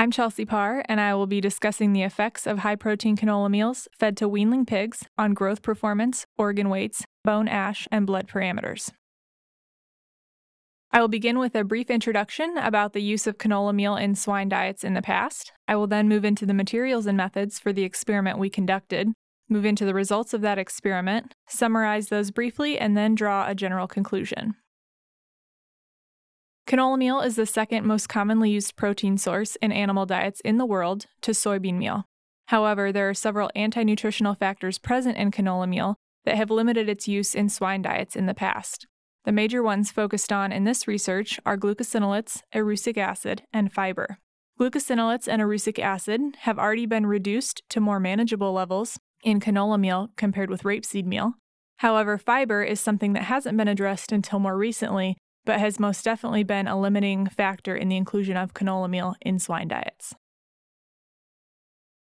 I'm Chelsea Parr, and I will be discussing the effects of high protein canola meals fed to weanling pigs on growth performance, organ weights, bone ash, and blood parameters. I will begin with a brief introduction about the use of canola meal in swine diets in the past. I will then move into the materials and methods for the experiment we conducted, move into the results of that experiment, summarize those briefly, and then draw a general conclusion. Canola meal is the second most commonly used protein source in animal diets in the world to soybean meal. However, there are several anti nutritional factors present in canola meal that have limited its use in swine diets in the past. The major ones focused on in this research are glucosinolates, erucic acid, and fiber. Glucosinolates and erucic acid have already been reduced to more manageable levels in canola meal compared with rapeseed meal. However, fiber is something that hasn't been addressed until more recently, but has most definitely been a limiting factor in the inclusion of canola meal in swine diets.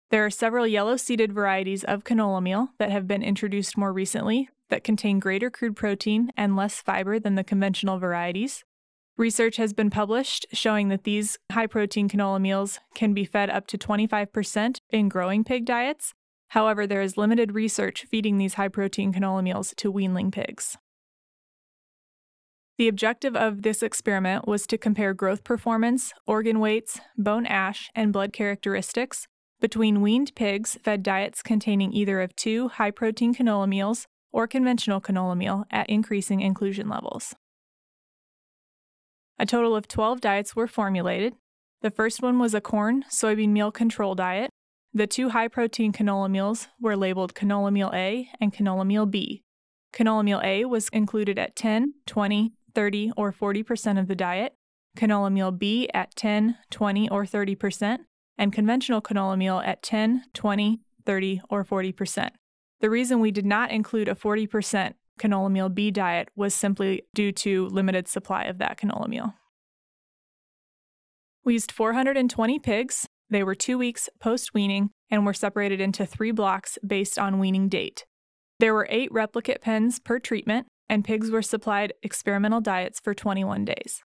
There are several yellow seeded varieties of canola meal that have been introduced more recently that contain greater crude protein and less fiber than the conventional varieties. Research has been published showing that these high protein canola meals can be fed up to 25% in growing pig diets. However, there is limited research feeding these high protein canola meals to weanling pigs. The objective of this experiment was to compare growth performance, organ weights, bone ash, and blood characteristics between weaned pigs fed diets containing either of two high protein canola meals or conventional canola meal at increasing inclusion levels. A total of 12 diets were formulated. The first one was a corn soybean meal control diet. The two high protein canola meals were labeled canola meal A and canola meal B. Canola meal A was included at 10, 20, 30, or 40% of the diet, canola meal B at 10, 20, or 30%, and conventional canola meal at 10, 20, 30, or 40%. The reason we did not include a 40% canola meal B diet was simply due to limited supply of that canola meal. We used 420 pigs. They were two weeks post weaning and were separated into three blocks based on weaning date. There were eight replicate pens per treatment, and pigs were supplied experimental diets for 21 days.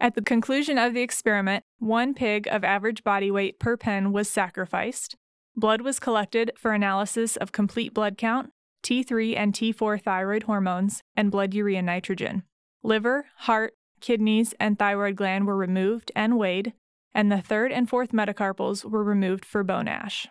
At the conclusion of the experiment, one pig of average body weight per pen was sacrificed. Blood was collected for analysis of complete blood count, T3 and T4 thyroid hormones, and blood urea nitrogen. Liver, heart, kidneys, and thyroid gland were removed and weighed, and the third and fourth metacarpals were removed for bone ash.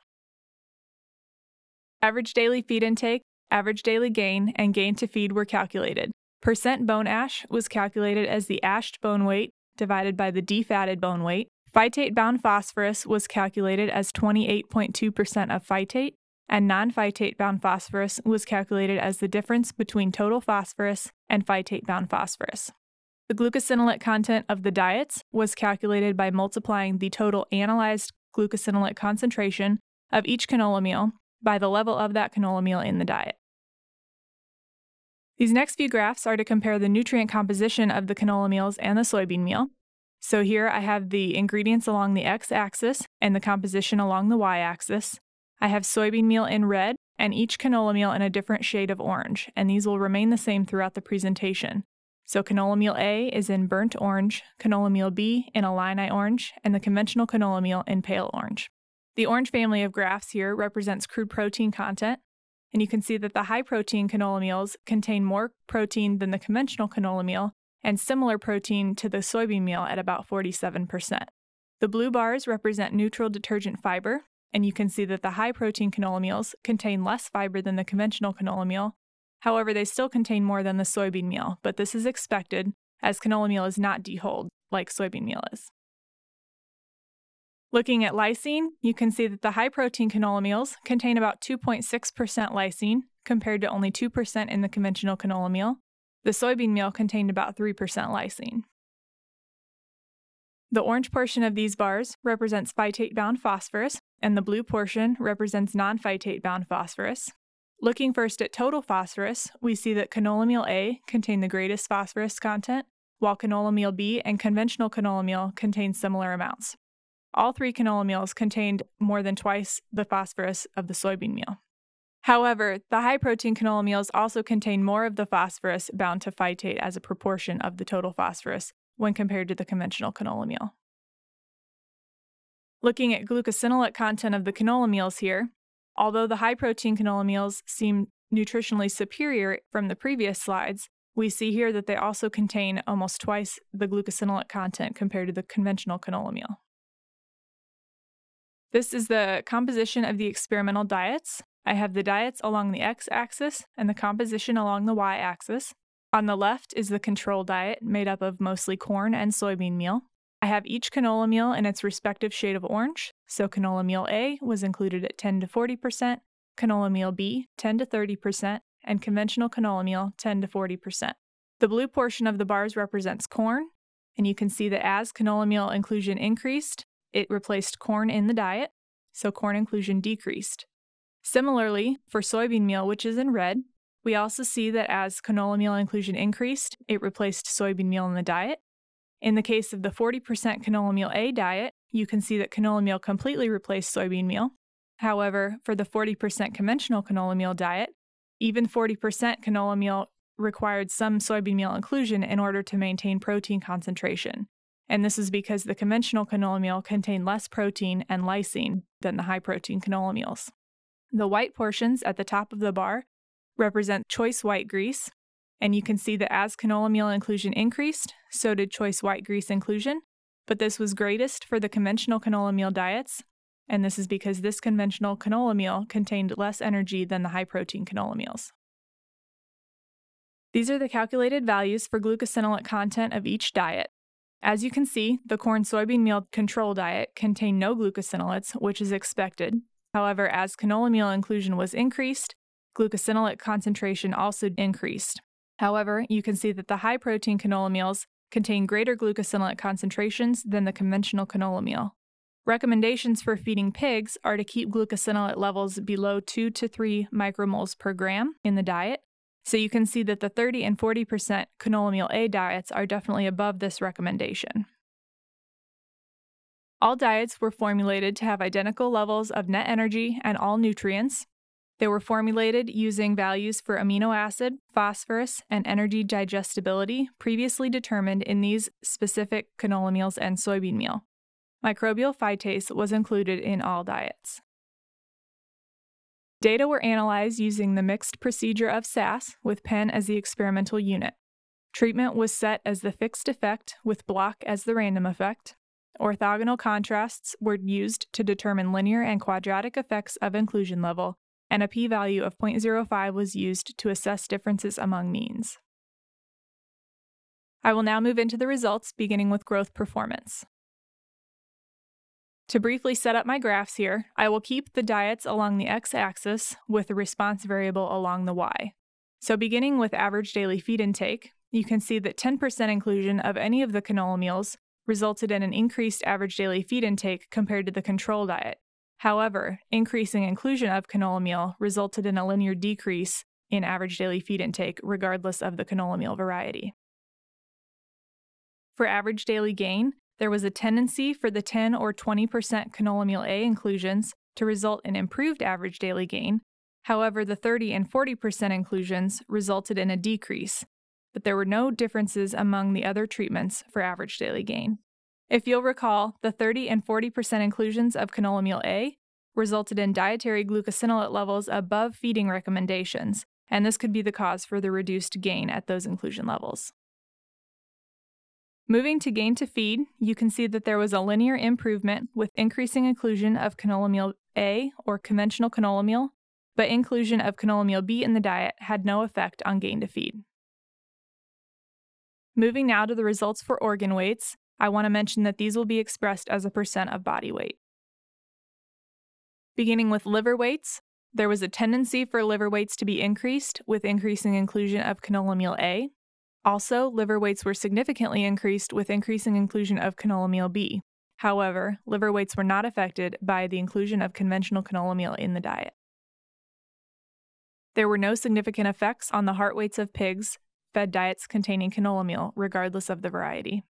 Average daily feed intake average daily gain, and gain to feed were calculated. Percent bone ash was calculated as the ashed bone weight divided by the defatted bone weight. Phytate bound phosphorus was calculated as 28.2% of phytate, and non phytate bound phosphorus was calculated as the difference between total phosphorus and phytate bound phosphorus. The glucosinolate content of the diets was calculated by multiplying the total analyzed glucosinolate concentration of each canola meal by the level of that canola meal in the diet. These next few graphs are to compare the nutrient composition of the canola meals and the soybean meal. So here I have the ingredients along the x axis and the composition along the y axis. I have soybean meal in red and each canola meal in a different shade of orange, and these will remain the same throughout the presentation. So canola meal A is in burnt orange, canola meal B in Illini orange, and the conventional canola meal in pale orange. The orange family of graphs here represents crude protein content, and you can see that the high protein canola meals contain more protein than the conventional canola meal and similar protein to the soybean meal at about 47%. The blue bars represent neutral detergent fiber, and you can see that the high protein canola meals contain less fiber than the conventional canola meal. However, they still contain more than the soybean meal, but this is expected as canola meal is not dehulled like soybean meal is. Looking at lysine, you can see that the high protein canola meals contain about 2.6% lysine compared to only 2% in the conventional canola meal. The soybean meal contained about 3% lysine. The orange portion of these bars represents phytate bound phosphorus, and the blue portion represents non phytate bound phosphorus. Looking first at total phosphorus, we see that canola meal A contain the greatest phosphorus content, while canola meal B and conventional canola meal contain similar amounts. All three canola meals contained more than twice the phosphorus of the soybean meal. However, the high protein canola meals also contain more of the phosphorus bound to phytate as a proportion of the total phosphorus when compared to the conventional canola meal. Looking at glucosinolate content of the canola meals here, although the high protein canola meals seem nutritionally superior from the previous slides, we see here that they also contain almost twice the glucosinolate content compared to the conventional canola meal. This is the composition of the experimental diets. I have the diets along the x axis and the composition along the y axis. On the left is the control diet, made up of mostly corn and soybean meal. I have each canola meal in its respective shade of orange. So, canola meal A was included at 10 to 40%, canola meal B 10 to 30%, and conventional canola meal 10 to 40%. The blue portion of the bars represents corn, and you can see that as canola meal inclusion increased, it replaced corn in the diet, so corn inclusion decreased. Similarly, for soybean meal, which is in red, we also see that as canola meal inclusion increased, it replaced soybean meal in the diet. In the case of the 40% canola meal A diet, you can see that canola meal completely replaced soybean meal. However, for the 40% conventional canola meal diet, even 40% canola meal required some soybean meal inclusion in order to maintain protein concentration. And this is because the conventional canola meal contained less protein and lysine than the high protein canola meals. The white portions at the top of the bar represent choice white grease, and you can see that as canola meal inclusion increased, so did choice white grease inclusion, but this was greatest for the conventional canola meal diets, and this is because this conventional canola meal contained less energy than the high protein canola meals. These are the calculated values for glucosinolate content of each diet. As you can see, the corn soybean meal control diet contained no glucosinolates, which is expected. However, as canola meal inclusion was increased, glucosinolate concentration also increased. However, you can see that the high protein canola meals contain greater glucosinolate concentrations than the conventional canola meal. Recommendations for feeding pigs are to keep glucosinolate levels below 2 to 3 micromoles per gram in the diet. So you can see that the 30 and 40% canola meal A diets are definitely above this recommendation. All diets were formulated to have identical levels of net energy and all nutrients, they were formulated using values for amino acid, phosphorus, and energy digestibility previously determined in these specific canola meals and soybean meal. Microbial phytase was included in all diets. Data were analyzed using the mixed procedure of SAS, with pen as the experimental unit. Treatment was set as the fixed effect, with block as the random effect. Orthogonal contrasts were used to determine linear and quadratic effects of inclusion level, and a p value of 0.05 was used to assess differences among means. I will now move into the results, beginning with growth performance. To briefly set up my graphs here, I will keep the diets along the x axis with the response variable along the y. So, beginning with average daily feed intake, you can see that 10% inclusion of any of the canola meals resulted in an increased average daily feed intake compared to the control diet, However, increasing inclusion of canola meal resulted in a linear decrease in average daily feed intake, regardless of the canola meal variety. For average daily gain, there was a tendency for the 10 or 20% canola meal A inclusions to result in improved average daily gain. However, the 30 and 40% inclusions resulted in a decrease, but there were no differences among the other treatments for average daily gain. If you'll recall, the 30 and 40% inclusions of canola meal A resulted in dietary glucosinolate levels above feeding recommendations, and this could be the cause for the reduced gain at those inclusion levels. Moving to gain to feed, you can see that there was a linear improvement with increasing inclusion of canola meal A or conventional canola meal, but inclusion of canola meal B in the diet had no effect on gain to feed. Moving now to the results for organ weights, I want to mention that these will be expressed as a percent of body weight. Beginning with liver weights, there was a tendency for liver weights to be increased with increasing inclusion of canola meal A. Also, liver weights were significantly increased with increasing inclusion of canola meal B. However, liver weights were not affected by the inclusion of conventional canola meal in the diet. There were no significant effects on the heart weights of pigs fed diets containing canola meal, regardless of the variety.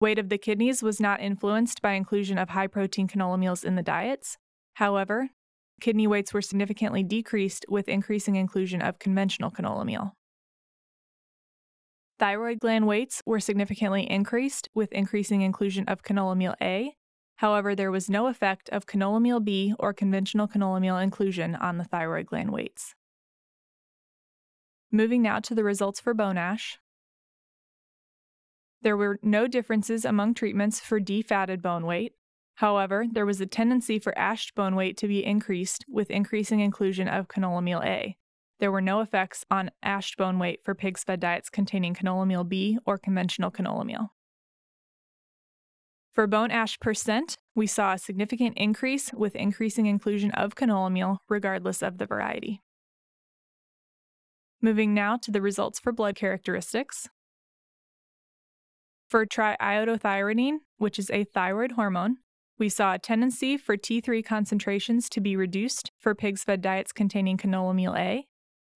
Weight of the kidneys was not influenced by inclusion of high protein canola meals in the diets. However, kidney weights were significantly decreased with increasing inclusion of conventional canola meal. Thyroid gland weights were significantly increased with increasing inclusion of canola meal A, However, there was no effect of canola meal B or conventional canola meal inclusion on the thyroid gland weights. Moving now to the results for bone ash. There were no differences among treatments for defatted bone weight. However, there was a tendency for ashed bone weight to be increased with increasing inclusion of canola meal A. There were no effects on ashed bone weight for pigs fed diets containing canola meal B or conventional canola meal. For bone ash percent, we saw a significant increase with increasing inclusion of canola meal, regardless of the variety. Moving now to the results for blood characteristics. For triiodothyronine, which is a thyroid hormone, we saw a tendency for T3 concentrations to be reduced for pigs fed diets containing canola meal A,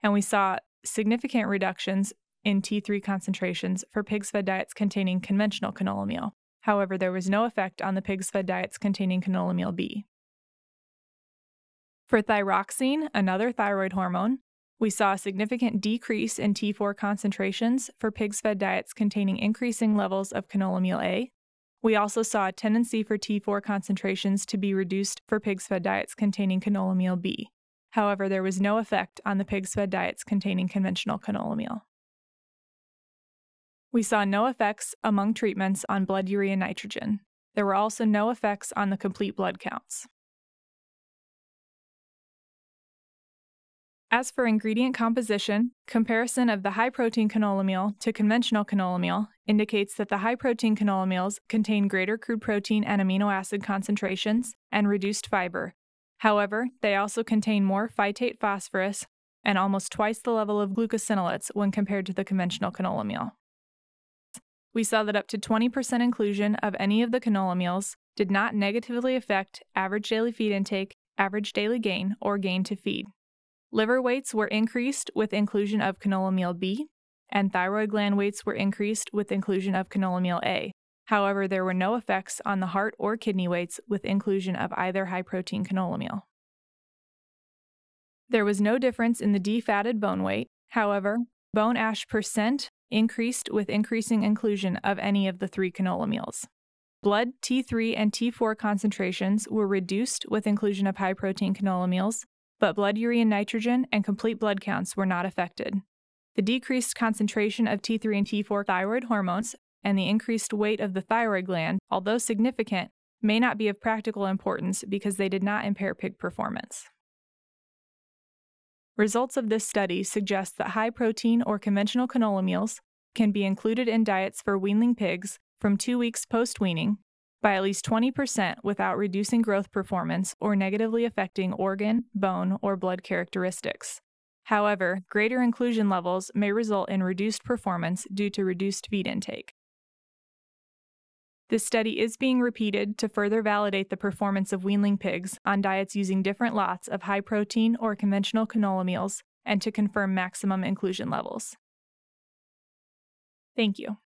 and we saw significant reductions in T3 concentrations for pigs fed diets containing conventional canola meal. However, there was no effect on the pigs fed diets containing canola meal B. For thyroxine, another thyroid hormone, we saw a significant decrease in T4 concentrations for pigs fed diets containing increasing levels of canola meal A. We also saw a tendency for T4 concentrations to be reduced for pigs fed diets containing canola meal B. However, there was no effect on the pigs fed diets containing conventional canola meal. We saw no effects among treatments on blood urea nitrogen. There were also no effects on the complete blood counts. As for ingredient composition, comparison of the high protein canola meal to conventional canola meal indicates that the high protein canola meals contain greater crude protein and amino acid concentrations and reduced fiber. However, they also contain more phytate phosphorus and almost twice the level of glucosinolates when compared to the conventional canola meal we saw that up to 20% inclusion of any of the canola meals did not negatively affect average daily feed intake, average daily gain, or gain to feed. Liver weights were increased with inclusion of canola meal B, and thyroid gland weights were increased with inclusion of canola meal A. However, there were no effects on the heart or kidney weights with inclusion of either high protein canola meal. There was no difference in the defatted bone weight. However, bone ash percent increased with increasing inclusion of any of the three canola meals. Blood T3 and T4 concentrations were reduced with inclusion of high protein canola meals, but blood urea nitrogen and complete blood counts were not affected. The decreased concentration of T3 and T4 thyroid hormones and the increased weight of the thyroid gland, although significant, may not be of practical importance because they did not impair pig performance. Results of this study suggest that high protein or conventional canola meals can be included in diets for weanling pigs from two weeks post weaning by at least 20% without reducing growth performance or negatively affecting organ, bone, or blood characteristics. However, greater inclusion levels may result in reduced performance due to reduced feed intake. This study is being repeated to further validate the performance of weanling pigs on diets using different lots of high protein or conventional canola meals and to confirm maximum inclusion levels. Thank you.